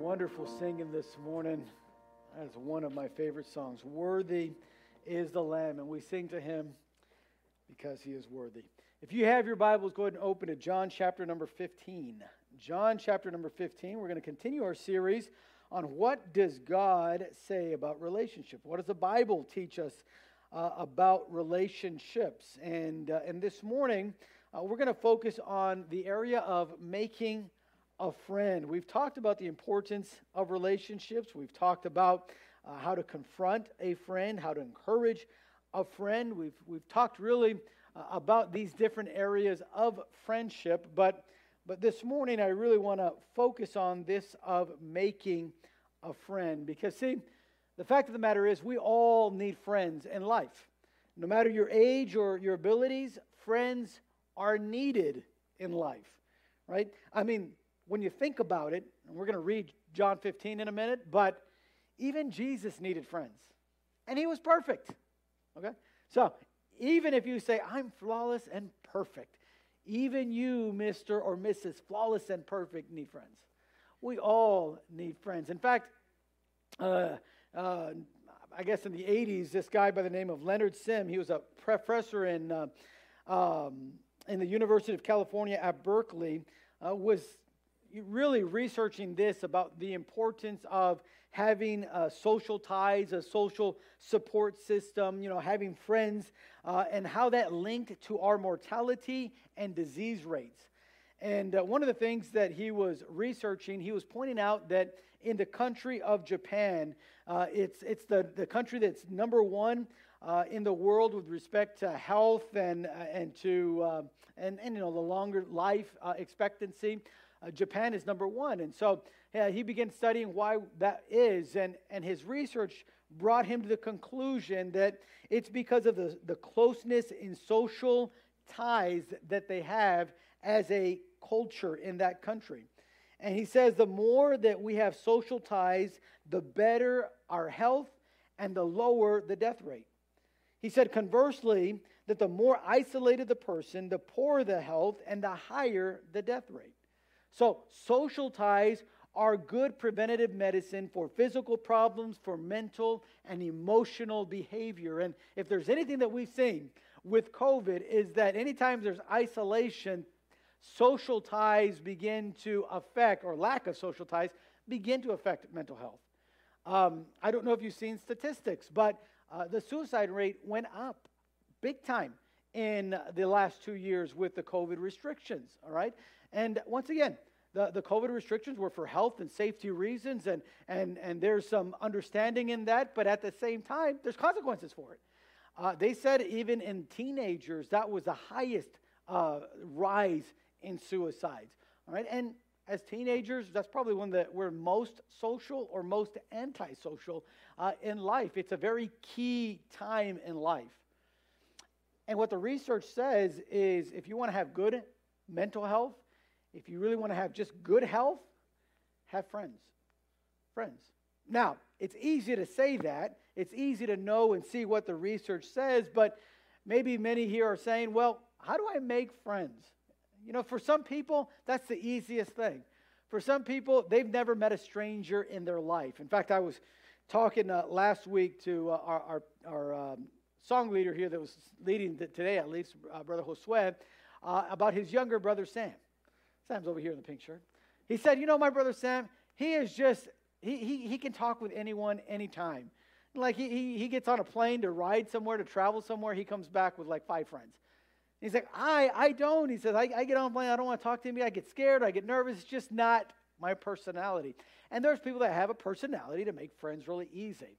wonderful singing this morning. That's one of my favorite songs. Worthy is the Lamb, and we sing to him because he is worthy. If you have your Bibles, go ahead and open to John chapter number 15. John chapter number 15. We're going to continue our series on what does God say about relationship? What does the Bible teach us uh, about relationships? And, uh, and this morning, uh, we're going to focus on the area of making a friend. We've talked about the importance of relationships. We've talked about uh, how to confront a friend, how to encourage a friend. We've, we've talked really uh, about these different areas of friendship. But, but this morning, I really want to focus on this of making a friend. Because, see, the fact of the matter is, we all need friends in life. No matter your age or your abilities, friends are needed in life, right? I mean, when you think about it, and we're going to read John 15 in a minute, but even Jesus needed friends. And he was perfect. Okay? So, even if you say, I'm flawless and perfect, even you, Mr. or Mrs. Flawless and Perfect, need friends. We all need friends. In fact, uh, uh, I guess in the 80s, this guy by the name of Leonard Sim, he was a professor in, uh, um, in the University of California at Berkeley, uh, was really researching this about the importance of having uh, social ties, a social support system, you know, having friends, uh, and how that linked to our mortality and disease rates. And uh, one of the things that he was researching, he was pointing out that in the country of Japan, uh, it's, it's the, the country that's number one uh, in the world with respect to health and, uh, and to uh, and, and you know the longer life uh, expectancy uh, Japan is number one. And so yeah, he began studying why that is, and, and his research brought him to the conclusion that it's because of the, the closeness in social ties that they have as a culture in that country. And he says the more that we have social ties, the better our health and the lower the death rate. He said, conversely, that the more isolated the person, the poorer the health and the higher the death rate. So, social ties are good preventative medicine for physical problems, for mental and emotional behavior. And if there's anything that we've seen with COVID, is that anytime there's isolation, social ties begin to affect, or lack of social ties, begin to affect mental health. Um, I don't know if you've seen statistics, but uh, the suicide rate went up big time in the last two years with the COVID restrictions, all right? And once again, the, the COVID restrictions were for health and safety reasons, and, and, and there's some understanding in that, but at the same time, there's consequences for it. Uh, they said even in teenagers, that was the highest uh, rise in suicides. All right, and as teenagers, that's probably when the, we're most social or most antisocial uh, in life. It's a very key time in life. And what the research says is if you want to have good mental health, if you really want to have just good health, have friends. Friends. Now, it's easy to say that. It's easy to know and see what the research says, but maybe many here are saying, well, how do I make friends? You know, for some people, that's the easiest thing. For some people, they've never met a stranger in their life. In fact, I was talking uh, last week to uh, our, our, our um, song leader here that was leading today, at least, uh, Brother Josue, uh, about his younger brother, Sam. Sam's over here in the pink shirt. He said, You know, my brother Sam, he is just, he, he, he can talk with anyone anytime. Like he, he, he gets on a plane to ride somewhere, to travel somewhere, he comes back with like five friends. He's like, I, I don't. He says, I, I get on a plane, I don't want to talk to anybody. I get scared, I get nervous. It's just not my personality. And there's people that have a personality to make friends really easy.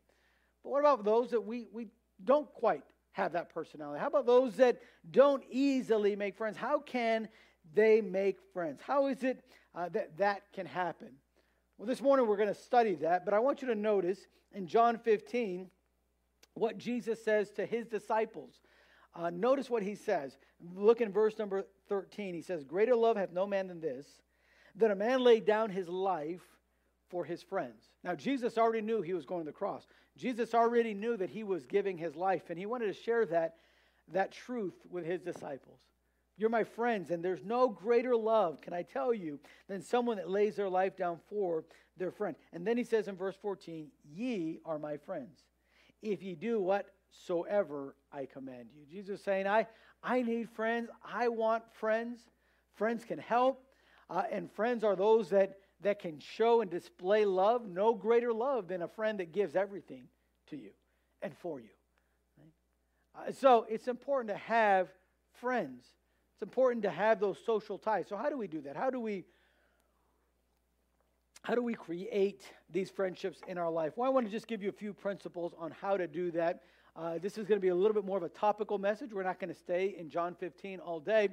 But what about those that we, we don't quite have that personality? How about those that don't easily make friends? How can they make friends. How is it uh, that that can happen? Well, this morning we're going to study that, but I want you to notice in John 15 what Jesus says to his disciples. Uh, notice what he says. Look in verse number 13. He says, Greater love hath no man than this, that a man lay down his life for his friends. Now, Jesus already knew he was going to the cross. Jesus already knew that he was giving his life, and he wanted to share that, that truth with his disciples. You're my friends, and there's no greater love, can I tell you, than someone that lays their life down for their friend. And then he says in verse 14, Ye are my friends, if ye do whatsoever I command you. Jesus is saying, I, I need friends. I want friends. Friends can help. Uh, and friends are those that, that can show and display love. No greater love than a friend that gives everything to you and for you. Right? Uh, so it's important to have friends. It's important to have those social ties. So how do we do that? How do we how do we create these friendships in our life? Well, I want to just give you a few principles on how to do that. Uh, this is going to be a little bit more of a topical message. We're not going to stay in John 15 all day,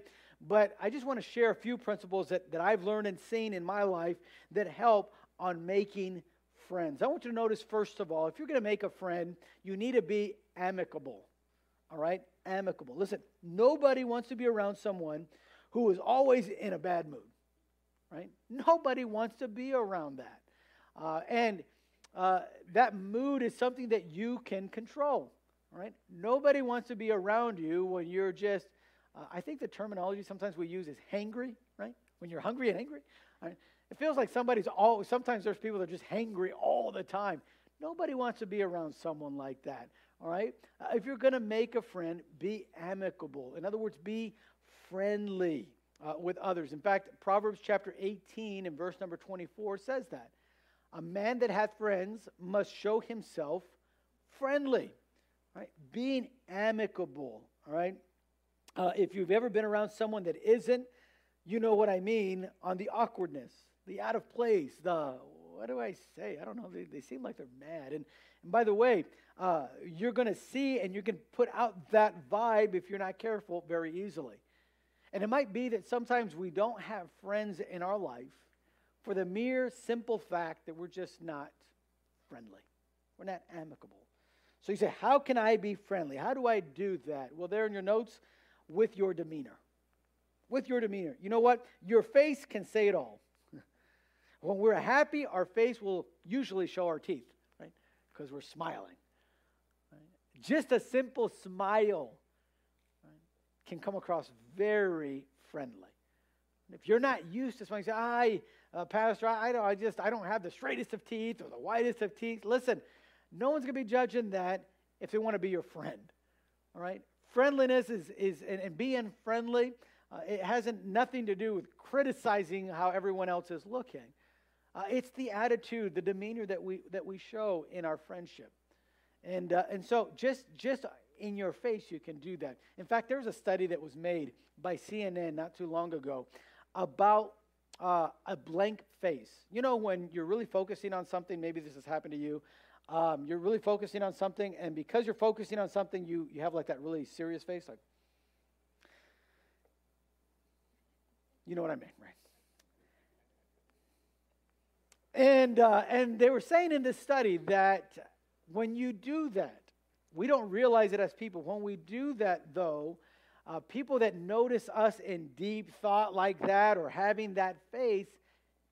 but I just want to share a few principles that, that I've learned and seen in my life that help on making friends. I want you to notice, first of all, if you're going to make a friend, you need to be amicable. All right? Amicable. Listen, nobody wants to be around someone who is always in a bad mood. Right? Nobody wants to be around that. Uh, and uh, that mood is something that you can control. Right? Nobody wants to be around you when you're just, uh, I think the terminology sometimes we use is hangry, right? When you're hungry and angry. Right? It feels like somebody's always, sometimes there's people that are just hangry all the time. Nobody wants to be around someone like that. All right? Uh, if you're going to make a friend, be amicable. In other words, be friendly uh, with others. In fact, Proverbs chapter 18 and verse number 24 says that. A man that hath friends must show himself friendly. Right? Being amicable. All right? Uh, if you've ever been around someone that isn't, you know what I mean on the awkwardness, the out of place, the what do I say? I don't know. They, they seem like they're mad. And, and by the way, uh, you're going to see and you can put out that vibe if you're not careful very easily. And it might be that sometimes we don't have friends in our life for the mere simple fact that we're just not friendly. We're not amicable. So you say, How can I be friendly? How do I do that? Well, there in your notes, with your demeanor. With your demeanor. You know what? Your face can say it all. when we're happy, our face will usually show our teeth? Because we're smiling. Right? Just a simple smile right, can come across very friendly. If you're not used to smiling, say, "I, uh, Pastor, I, I, don't, I just I don't have the straightest of teeth or the whitest of teeth." Listen, no one's going to be judging that if they want to be your friend. All right? Friendliness is, is and, and being friendly, uh, it hasn't nothing to do with criticizing how everyone else is looking. Uh, it's the attitude, the demeanor that we, that we show in our friendship. And, uh, and so just, just in your face, you can do that. In fact, there was a study that was made by CNN not too long ago about uh, a blank face. You know, when you're really focusing on something, maybe this has happened to you, um, you're really focusing on something, and because you're focusing on something, you, you have like that really serious face, like, you know what I mean, right? And, uh, and they were saying in this study that when you do that, we don't realize it as people. When we do that, though, uh, people that notice us in deep thought like that or having that face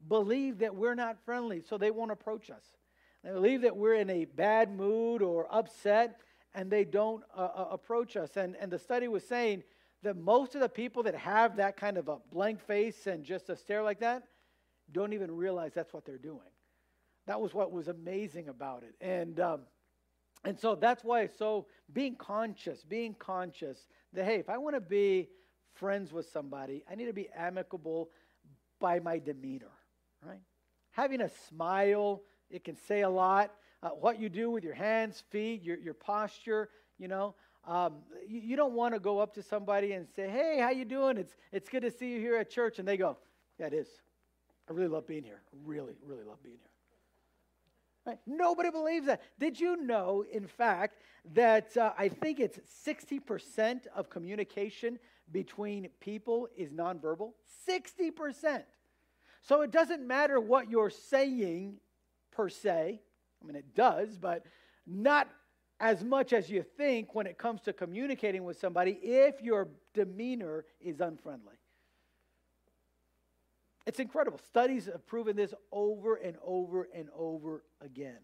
believe that we're not friendly, so they won't approach us. They believe that we're in a bad mood or upset, and they don't uh, uh, approach us. And, and the study was saying that most of the people that have that kind of a blank face and just a stare like that don't even realize that's what they're doing. That was what was amazing about it. And, um, and so that's why so being conscious, being conscious that, hey, if I want to be friends with somebody, I need to be amicable by my demeanor, right? Having a smile, it can say a lot. Uh, what you do with your hands, feet, your, your posture, you know. Um, you, you, don't want to go up to somebody and say, hey, how you doing? It's, it's good to see you here at church. And they go, yeah, it is. I really love being here. Really, really love being here. Right? Nobody believes that. Did you know, in fact, that uh, I think it's 60% of communication between people is nonverbal? 60%. So it doesn't matter what you're saying per se. I mean, it does, but not as much as you think when it comes to communicating with somebody if your demeanor is unfriendly. It's incredible. Studies have proven this over and over and over again.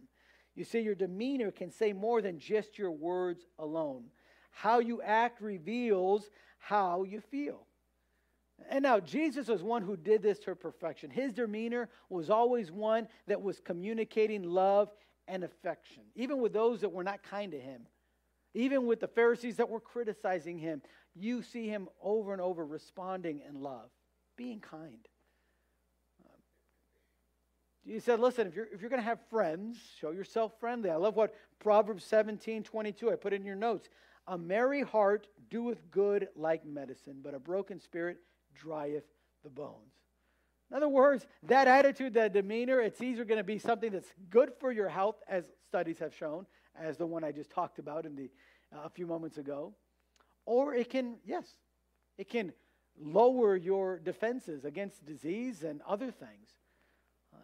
You see, your demeanor can say more than just your words alone. How you act reveals how you feel. And now, Jesus was one who did this to perfection. His demeanor was always one that was communicating love and affection, even with those that were not kind to him, even with the Pharisees that were criticizing him. You see him over and over responding in love, being kind. He said, listen, if you're, if you're going to have friends, show yourself friendly. I love what Proverbs 17 22, I put in your notes. A merry heart doeth good like medicine, but a broken spirit drieth the bones. In other words, that attitude, that demeanor, it's either going to be something that's good for your health, as studies have shown, as the one I just talked about in the, uh, a few moments ago, or it can, yes, it can lower your defenses against disease and other things.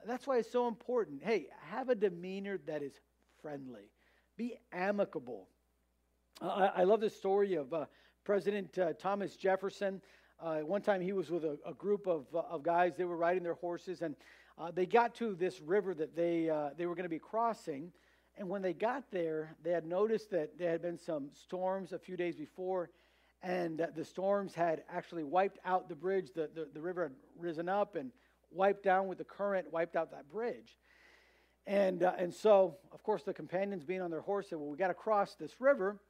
Uh, that's why it's so important. Hey, have a demeanor that is friendly, be amicable. Uh, I, I, love the story of uh, President uh, Thomas Jefferson. Uh, one time he was with a, a group of, uh, of guys, they were riding their horses, and they got to this river that they, they were going to be crossing. And when they got there, they had noticed that there had been some storms a few days before, and the storms had actually wiped out the bridge. The, the, the river had risen up and wiped down with the current, wiped out that bridge. And, uh, and so, of course, the companions being on their horse said, Well, we got to cross this river.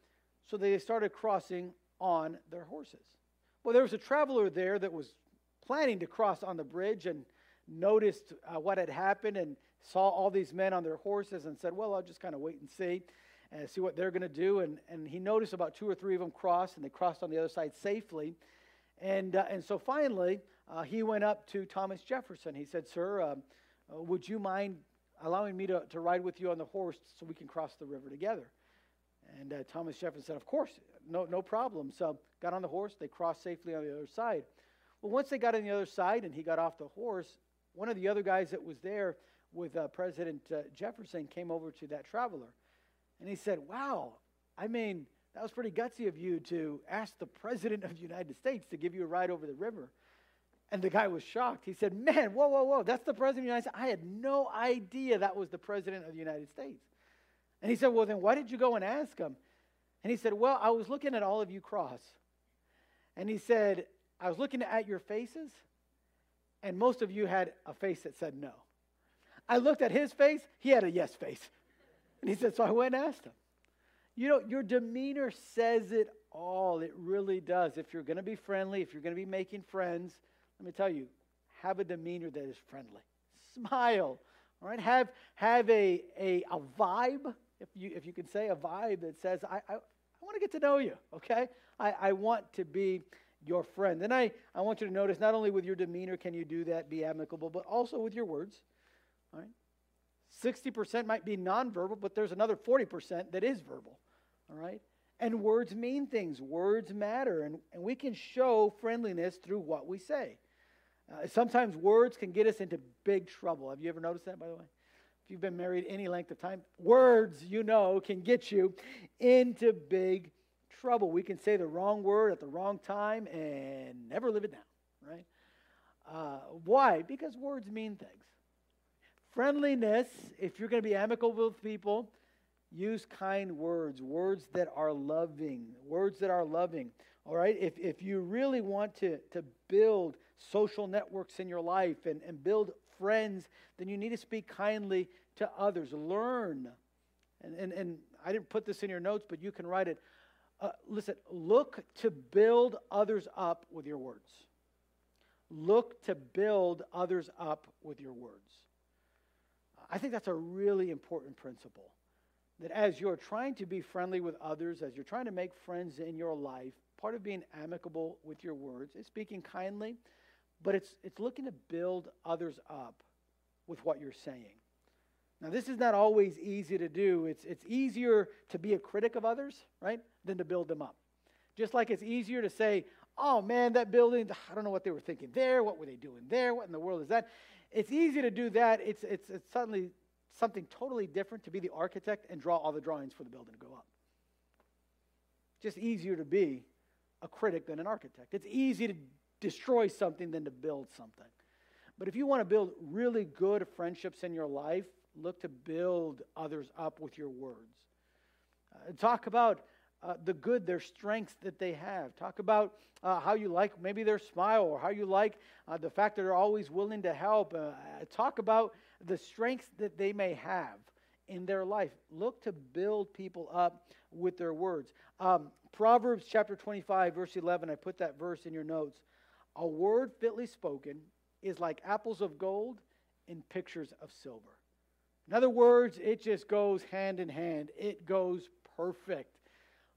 So they started crossing on their horses. Well, there was a traveler there that was planning to cross on the bridge and noticed uh, what had happened and saw all these men on their horses and said, Well, I'll just kind of wait and see and see what they're going to do. And, and he noticed about two or three of them crossed, and they crossed on the other side safely. And, uh, and so finally, uh, he went up to Thomas Jefferson. He said, Sir, um, uh, would you mind allowing me to, to ride with you on the horse so we can cross the river together? And uh, Thomas Jefferson said, Of course, no, no problem. So got on the horse. They crossed safely on the other side. Well, once they got on the other side and he got off the horse, one of the other guys that was there with uh, President uh, Jefferson came over to that traveler. And he said, Wow, I mean, that was pretty gutsy of you to ask the President of the United States to give you a ride over the river. And the guy was shocked. He said, Man, whoa, whoa, whoa, that's the President of the United States. I had no idea that was the President of the United States. And he said, Well, then why did you go and ask him? And he said, Well, I was looking at all of you cross. And he said, I was looking at your faces, and most of you had a face that said no. I looked at his face, he had a yes face. And he said, So I went and asked him. You know, your demeanor says it all. It really does. If you're going to be friendly, if you're going to be making friends, let me tell you, have a demeanor that is friendly. Smile. All right? Have, have a, a, a vibe if you, if you can say a vibe that says, I, I, I want to get to know you, okay? I, I want to be your friend. And I, I want you to notice not only with your demeanor can you do that, be amicable, but also with your words. All right? 60% might be nonverbal, but there's another 40% that is verbal. All right? And words mean things, words matter, and, and we can show friendliness through what we say. Uh, sometimes words can get us into big trouble. Have you ever noticed that, by the way? if you've been married any length of time, words, you know, can get you into big trouble. We can say the wrong word at the wrong time and never live it down, right? Uh, why? Because words mean things. Friendliness, if you're going to be amicable with people, use kind words, words that are loving, words that are loving. All right? If, if you really want to, to build social networks in your life and, and build friends, then you need to speak kindly to others. Learn. And, and, and I didn't put this in your notes, but you can write it. Uh, listen, look to build others up with your words. Look to build others up with your words. I think that's a really important principle. That as you're trying to be friendly with others, as you're trying to make friends in your life, part of being amicable with your words is speaking kindly, but it's, it's looking to build others up with what you're saying. Now, this is not always easy to do. It's, it's easier to be a critic of others, right, than to build them up. Just like it's easier to say, oh man, that building, I don't know what they were thinking there. What were they doing there? What in the world is that? It's easy to do that. It's, it's, it's suddenly something totally different to be the architect and draw all the drawings for the building to go up. Just easier to be a critic than an architect. It's easy to destroy something than to build something. But if you want to build really good friendships in your life, look to build others up with your words. Uh, talk about uh, the good, their strengths that they have. Talk about uh, how you like maybe their smile or how you like uh, the fact that they're always willing to help. Uh, talk about the strengths that they may have in their life. Look to build people up with their words. Um, Proverbs chapter 25, verse 11, I put that verse in your notes. A word fitly spoken is like apples of gold in pictures of silver. In other words, it just goes hand in hand, it goes perfect.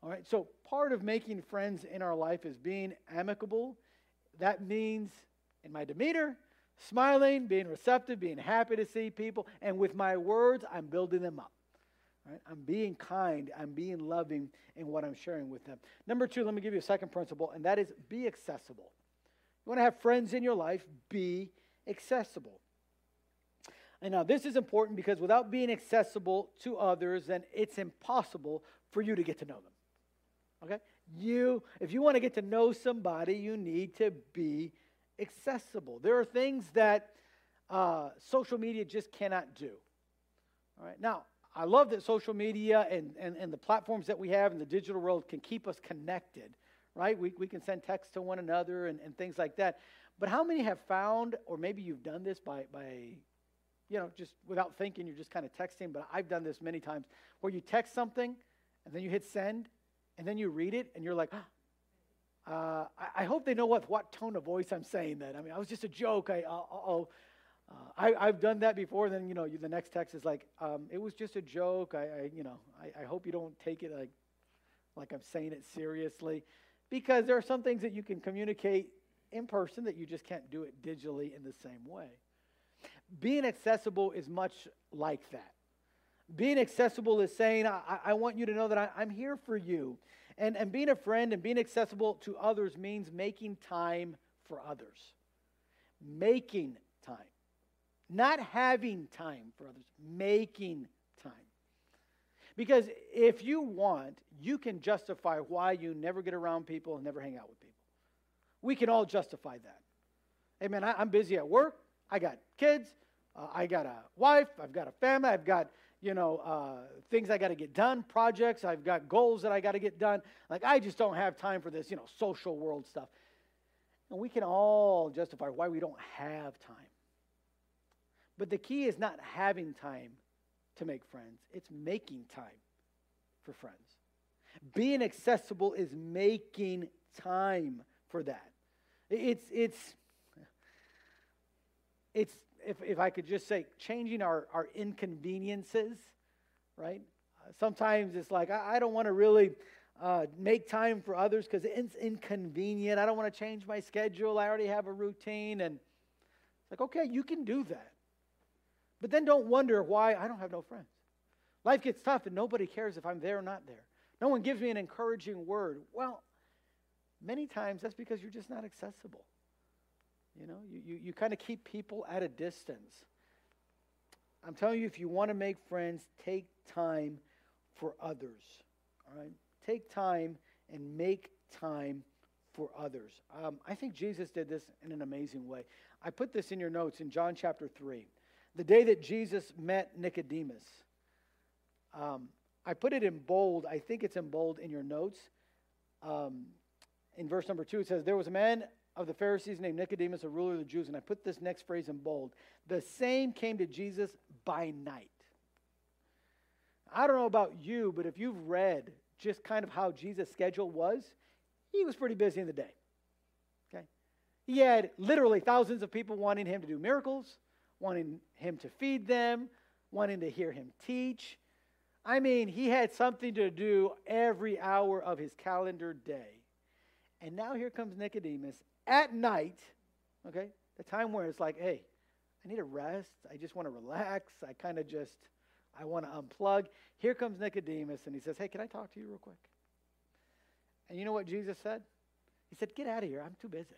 All right, so part of making friends in our life is being amicable. That means, in my demeanor, smiling, being receptive, being happy to see people, and with my words, I'm building them up. Right? I'm being kind, I'm being loving in what I'm sharing with them. Number two, let me give you a second principle, and that is be accessible. You want to have friends in your life, be accessible. And now, this is important because without being accessible to others, then it's impossible for you to get to know them. Okay? You, if you want to get to know somebody, you need to be accessible. There are things that uh, social media just cannot do. All right. Now, I love that social media and, and, and the platforms that we have in the digital world can keep us connected, right? We, we can send texts to one another and, and things like that. But how many have found, or maybe you've done this by, by, you know, just without thinking, you're just kind of texting, but I've done this many times, where you text something and then you hit send and then you read it and you're like, uh, I, I, hope they know what, what tone of voice I'm saying that. I mean, I was just a joke. I, oh, uh, I, I've done that before. Then, you know, you, the next text is like, um, it was just a joke. I, I you know, I, I hope you don't take it like, like I'm saying it seriously. Because there are some things that you can communicate in person that you just can't do it digitally in the same way. Being accessible is much like that. Being accessible is saying, I, I want you to know that I, I'm here for you. And, and being a friend and being accessible to others means making time for others. Making time. Not having time for others, making. Because if you want, you can justify why you never get around people and never hang out with people. We can all justify that. Hey, man, I, am busy at work. I got kids. Uh, I got a wife. I've got a family. I've got you know, uh, things I got to get done, projects, I've got goals that I got to get done. Like, I just don't have time for this, you know, social world stuff. And we can all justify why we don't have time. But the key is not having time to make friends, it's making time for friends. Being accessible is making time for that. It's, it's, it's if, if I could just say, changing our, our inconveniences, right? Sometimes it's like, I, I don't want to really uh, make time for others because it's inconvenient. I don't want to change my schedule. I already have a routine. And it's like, okay, you can do that. But then don't wonder why I don't have no friends. Life gets tough and nobody cares if I'm there or not there. No one gives me an encouraging word. Well, many times that's because you're just not accessible. You know, you, you, you kind of keep people at a distance. I'm telling you, if you want to make friends, take time for others. All right? Take time and make time for others. Um, I think Jesus did this in an amazing way. I put this in your notes in John chapter 3. The day that Jesus met Nicodemus. Um, I put it in bold. I think it's in bold in your notes. Um, in verse number 2, it says, There was a man of the Pharisees named Nicodemus, a ruler of the Jews. And I put this next phrase in bold. The same came to Jesus by night. I don't know about you, but if you've read just kind of how Jesus' schedule was, he was pretty busy in the day. Okay? He had literally thousands of people wanting him to do miracles, wanting him to feed them, wanting to hear him teach. I mean, he had something to do every hour of his calendar day. And now here comes Nicodemus at night, okay, the time where it's like, hey, I need a rest. I just want to relax. I kind of just, I want to unplug. Here comes Nicodemus, and he says, hey, can I talk to you real quick? And you know what Jesus said? He said, get out of here. I'm too busy.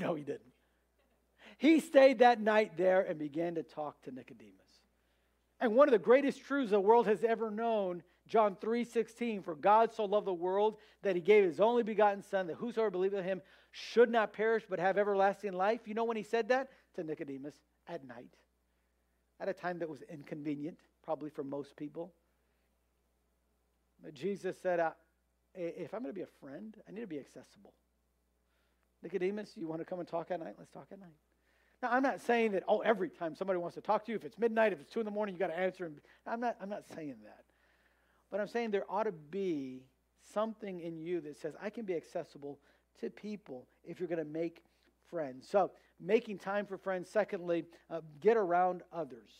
No, he didn't. He stayed that night there and began to talk to Nicodemus. And one of the greatest truths the world has ever known John 3:16 for God so loved the world that he gave his only begotten son that whosoever believeth in him should not perish but have everlasting life. You know when he said that? To Nicodemus at night. At a time that was inconvenient probably for most people. But Jesus said, if I'm going to be a friend, I need to be accessible. Nicodemus, you want to come and talk at night? Let's talk at night. Now, I'm not saying that, oh, every time somebody wants to talk to you, if it's midnight, if it's 2 in the morning, you got to answer. I'm not, I'm not saying that. But I'm saying there ought to be something in you that says, I can be accessible to people if you're going to make friends. So, making time for friends. Secondly, uh, get around others.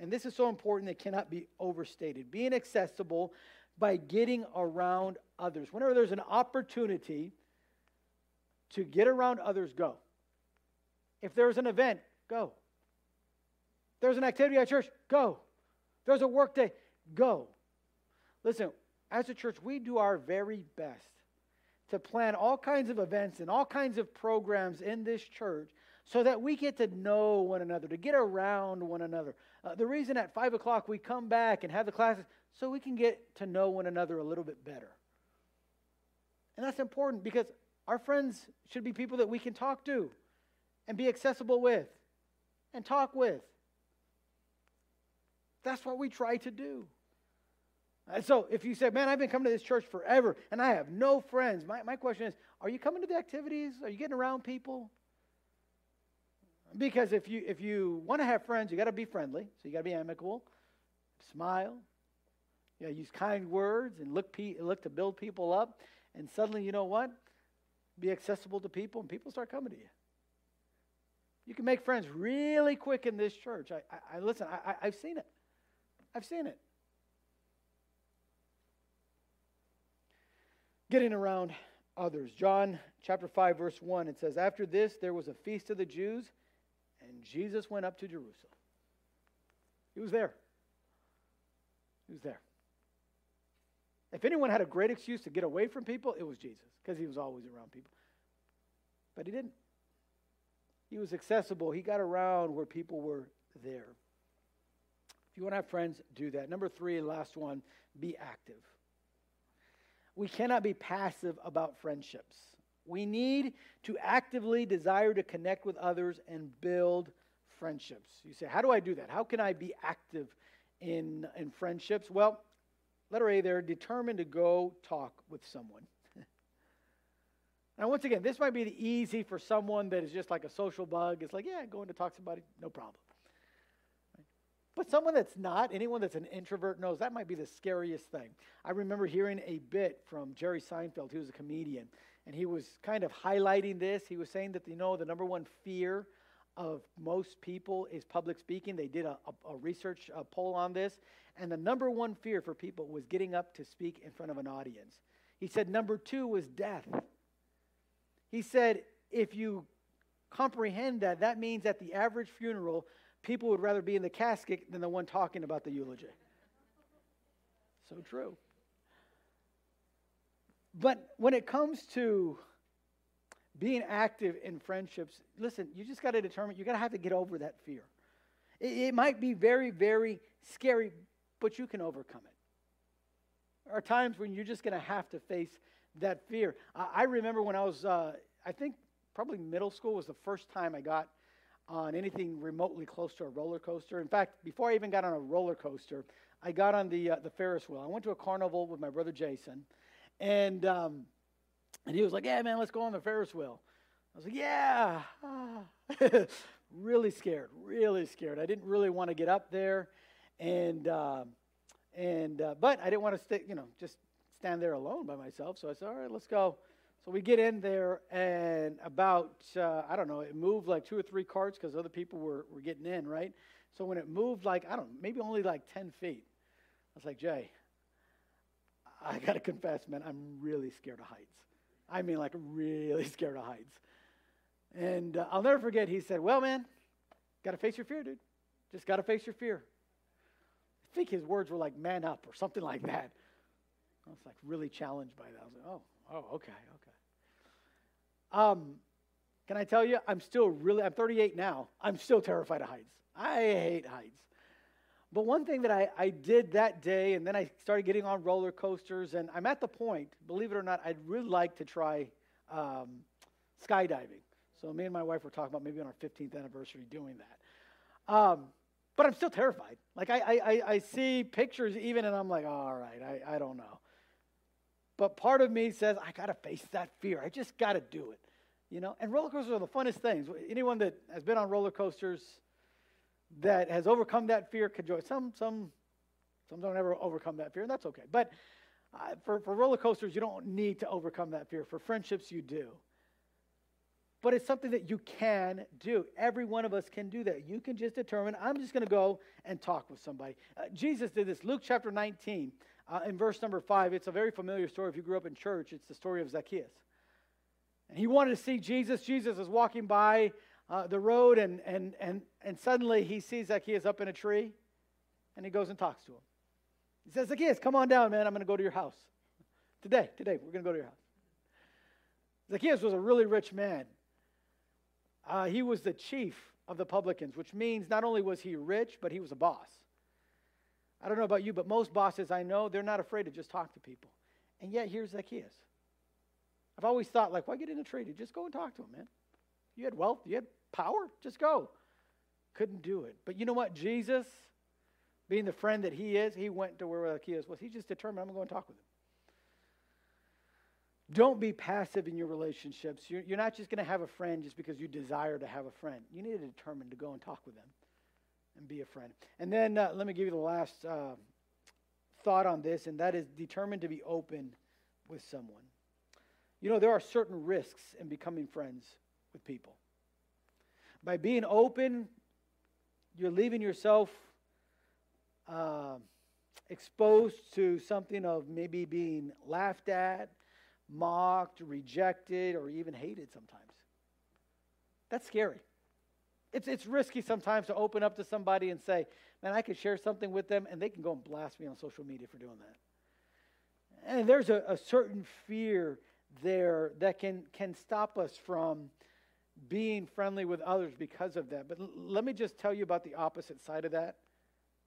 And this is so important that cannot be overstated. Being accessible by getting around others. Whenever there's an opportunity to get around others, go. If there's an event, go. If there's an activity at church, go. If there's a work day, go. Listen, as a church, we do our very best to plan all kinds of events and all kinds of programs in this church so that we get to know one another, to get around one another. Uh, the reason at 5 o'clock we come back and have the classes, so we can get to know one another a little bit better. And that's important because our friends should be people that we can talk to and be accessible with and talk with. That's what we try to do. And so if you say, man, I've been coming to this church forever and I have no friends, my, my question is, are you coming to the activities? Are you getting around people? Because if you if you want to have friends, you got to be friendly. So you got to be amicable, smile, you use kind words, and look pe- look to build people up. And suddenly, you know what? Be accessible to people, and people start coming to you. You can make friends really quick in this church. I, I, I listen. I, I've seen it. I've seen it. Getting around others. John chapter 5, verse 1, it says, After this, there was a feast of the Jews and Jesus went up to Jerusalem. He was there. He was there. If anyone had a great excuse to get away from people, it was Jesus, because he was always around people. But he didn't. He was accessible. He got around where people were there. If you want to have friends, do that. Number three, last one, be active. We cannot be passive about friendships. We need to actively desire to connect with others and build friendships. You say, How do I do that? How can I be active in, in friendships? Well, letter A there, determined to go talk with someone. Now, once again, this might be easy for someone that is just like a social bug. It's like, yeah, going to talk to somebody, no problem. But someone that's not, anyone that's an introvert knows that might be the scariest thing. I remember hearing a bit from Jerry Seinfeld, who was a comedian, and he was kind of highlighting this. He was saying that, you know, the number one fear of most people is public speaking. They did a, a, a research a poll on this, and the number one fear for people was getting up to speak in front of an audience. He said number two was death. He said if you comprehend that, that means at the average funeral, people would rather be in the casket than the one talking about the eulogy. So true. But when it comes to being active in friendships, listen, you just got to determine, you got to have to get over that fear. It, it, might be very, very scary, but you can overcome it. There are times when you're just going to have to face that fear. I, remember when I was, uh, I think probably middle school was the first time I got on anything remotely close to a roller coaster. In fact, before I even got on a roller coaster, I got on the, uh, the Ferris wheel. I went to a carnival with my brother Jason and, um, and he was like, Yeah, man, let's go on the Ferris wheel. I was like, Yeah. really scared, really scared. I didn't really want to get up there. And, uh, and uh, but I didn't want to stay, you know, just stand there alone by myself. So I said, All right, let's go. So we get in there, and about, uh, I don't know, it moved like two or three carts because other people were, were getting in, right? So when it moved like, I don't know, maybe only like 10 feet, I was like, Jay, I got to confess, man, I'm really scared of heights. I mean, like, really scared of heights. And uh, I'll never forget, he said, Well, man, got to face your fear, dude. Just got to face your fear. I think his words were like, man up or something like that. I was like really challenged by that. I was like, oh, oh, okay, okay. Um, can I tell you, I'm still really, I'm 38 now. I'm still terrified of heights. I hate heights. But one thing that I, I did that day, and then I started getting on roller coasters, and I'm at the point, believe it or not, I'd really like to try um, skydiving. So me and my wife were talking about maybe on our 15th anniversary doing that. Um, But I'm still terrified. Like I, I, I see pictures even, and I'm like, all right, I, I don't know. But part of me says, I got to face that fear. I just got to do it. You know, and roller coasters are the funnest things. Anyone that has been on roller coasters that has overcome that fear could join. Some, some, some don't ever overcome that fear, and that's okay. But uh, for, for roller coasters, you don't need to overcome that fear. For friendships, you do. But it's something that you can do. Every one of us can do that. You can just determine, I'm just going to go and talk with somebody. Uh, Jesus did this. Luke chapter 19, uh, in verse number 5, it's a very familiar story. If you grew up in church, it's the story of Zacchaeus. And he wanted to see Jesus. Jesus is walking by uh, the road, and, and, and, and suddenly he sees Zacchaeus up in a tree, and he goes and talks to him. He says, Zacchaeus, come on down, man. I'm going to go to your house. Today, today, we're going to go to your house. Zacchaeus was a really rich man. Uh, he was the chief of the publicans, which means not only was he rich, but he was a boss. I don't know about you, but most bosses I know, they're not afraid to just talk to people. And yet, here's Zacchaeus. I've always thought, like, why get in a trade? Just go and talk to him, man. You had wealth, you had power, just go. Couldn't do it. But you know what? Jesus, being the friend that he is, he went to where Zacchaeus was. He just determined, I'm going to go and talk with him. Don't be passive in your relationships. You're, you're not just going to have a friend just because you desire to have a friend. You need to determine to go and talk with them and be a friend. And then uh, let me give you the last uh, thought on this, and that is determined to be open with someone. You know, there are certain risks in becoming friends with people. By being open, you're leaving yourself uh, exposed to something of maybe being laughed at, mocked, rejected, or even hated sometimes. That's scary. It's, it's risky sometimes to open up to somebody and say, man, I could share something with them, and they can go and blast me on social media for doing that. And there's a, a certain fear there that can, can stop us from being friendly with others because of that. But l- let me just tell you about the opposite side of that.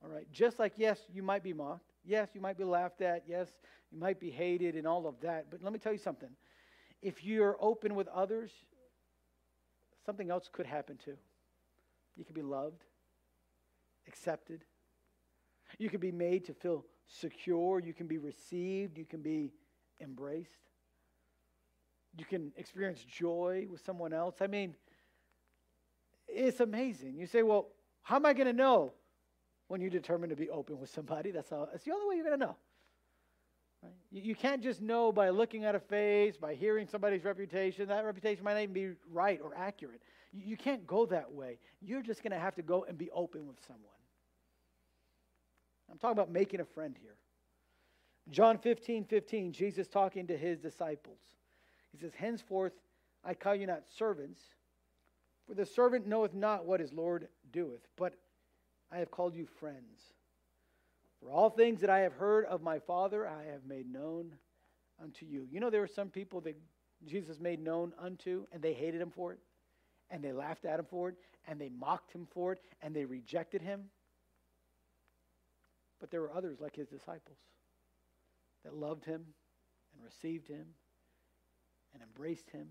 All right. Just like, yes, you might be mocked. Yes, you might be laughed at. Yes, you might be hated and all of that. But let me tell you something. If you're open with others, something else could happen too. You could be loved, accepted. You can be made to feel secure. You can be received. You can be embraced. You can experience joy with someone else. I mean, it's amazing. You say, well, how am I going to know when you determine to be open with somebody? That's, all, that's the only way you're going to know. Right? You, you can't just know by looking at a face, by hearing somebody's reputation. That reputation might not even be right or accurate. You can't go that way. You're just going to have to go and be open with someone. I'm talking about making a friend here. John 15, 15, Jesus talking to his disciples. He says, Henceforth I call you not servants, for the servant knoweth not what his Lord doeth, but I have called you friends. For all things that I have heard of my Father, I have made known unto you. You know, there were some people that Jesus made known unto, and they hated him for it and they laughed at him for it, and they mocked him for it, and they rejected him. But there were others like his disciples that loved him and received him and embraced him,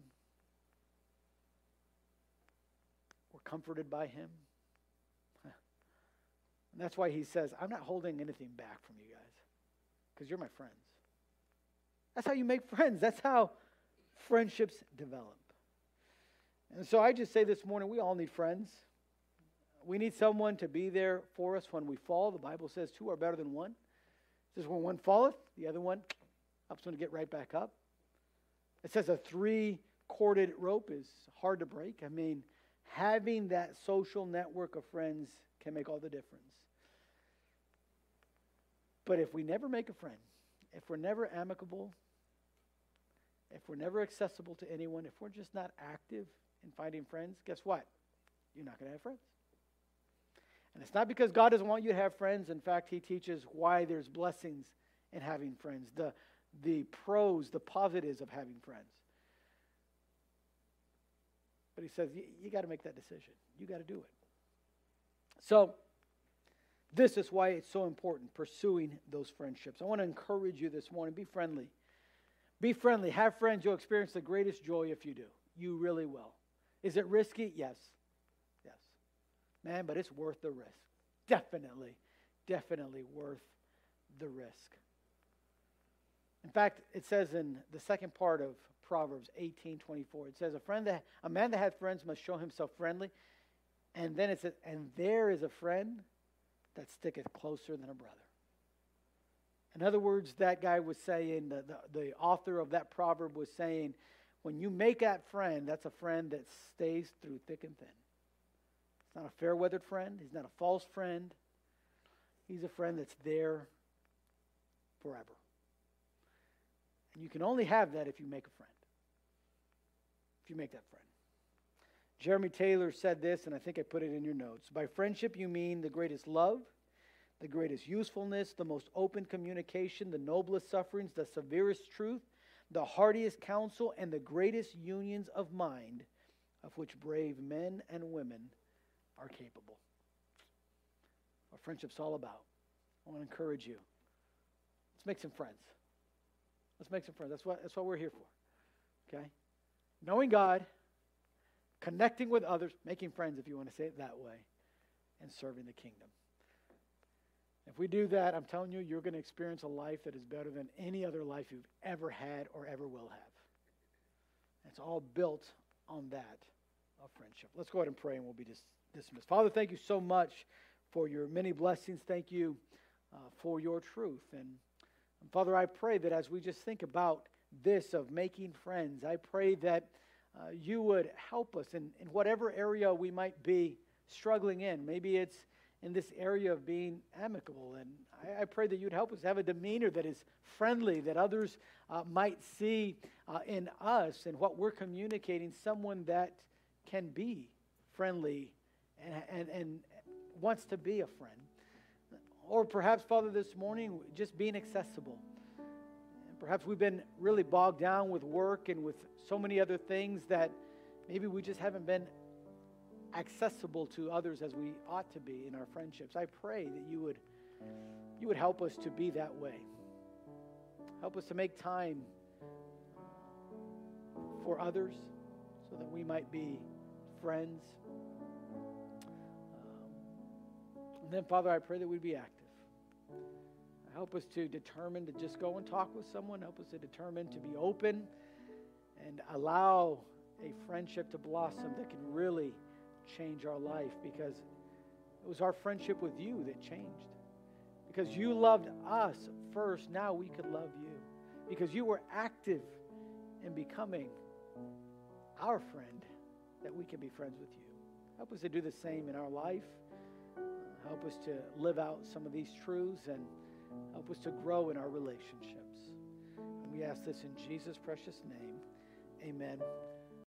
were comforted by him. And that's why he says, I'm not holding anything back from you guys because you're my friends. That's how you make friends. That's how friendships develop. And so I just say this morning we all need friends. We need someone to be there for us when we fall. The Bible says two are better than one. It says when one falleth, the other one helps one to get right back up. It says a three corded rope is hard to break. I mean, having that social network of friends can make all the difference. But if we never make a friend, if we're never amicable, if we're never accessible to anyone, if we're just not active in finding friends, guess what? You're not going to have friends. And it's not because God doesn't want you to have friends. In fact, He teaches why there's blessings in having friends, the, the pros, the positives of having friends. But He says, you, you got to make that decision. You got to do it. So, this is why it's so important pursuing those friendships. I want to encourage you this morning be friendly. Be friendly. Have friends. You'll experience the greatest joy if you do. You really will. Is it risky? Yes. Yes. Man, but it's worth the risk. definitely, definitely worth the risk. In fact, it says in the second part of Proverbs 18:24, it says, "A friend that a man that hath friends must show himself friendly." And then it says, "And there is a friend that sticketh closer than a brother." In other words, that guy was saying, the, the, the author of that proverb was saying, when you make that friend, that's a friend that stays through thick and thin. It's not a fair weathered friend, he's not a false friend. He's a friend that's there forever. And you can only have that if you make a friend. If you make that friend. Jeremy Taylor said this, and I think I put it in your notes. By friendship, you mean the greatest love, the greatest usefulness, the most open communication, the noblest sufferings, the severest truth, the heartiest counsel, and the greatest unions of mind of which brave men and women are capable. What friendship's all about. I want to encourage you. Let's make some friends. Let's make some friends. That's what, that's what we're here for. Okay? Knowing God, connecting with others, making friends, if you want to say it that way, and serving the kingdom. If we do that, I'm telling you, you're going to experience a life that is better than any other life you've ever had or ever will have. It's all built on that of friendship. Let's go ahead and pray and we'll be dis- dismissed. Father, thank you so much for your many blessings. Thank you uh, for your truth. And, and Father, I pray that as we just think about this of making friends, I pray that uh, you would help us in, in whatever area we might be struggling in. Maybe it's in this area of being amicable. And I, I pray that you'd help us have a demeanor that is friendly, that others uh, might see uh, in us and what we're communicating someone that can be friendly and, and, and wants to be a friend. Or perhaps, Father, this morning, just being accessible. Perhaps we've been really bogged down with work and with so many other things that maybe we just haven't been accessible to others as we ought to be in our friendships. I pray that you would you would help us to be that way. Help us to make time for others so that we might be friends. Um, and then, Father, I pray that we'd be active. Help us to determine to just go and talk with someone. Help us to determine to be open and allow a friendship to blossom that can really change our life because it was our friendship with you that changed. Because you loved us first, now we could love you. Because you were active in becoming our friend, that we can be friends with you. Help us to do the same in our life. Help us to live out some of these truths and help us to grow in our relationships. And we ask this in Jesus' precious name. Amen.